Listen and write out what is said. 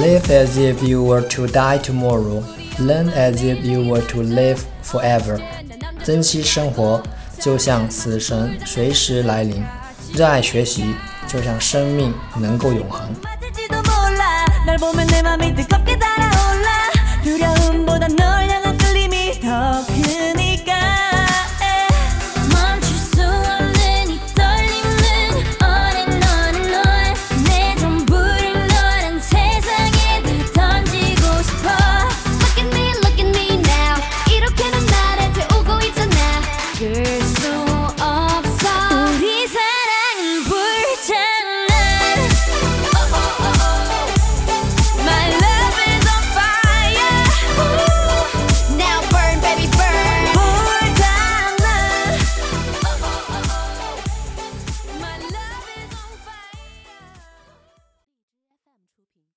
live as if you were to die tomorrow learn as if you were to live forever 珍惜生活就像死神随时来临热爱学习就像生命能够永恒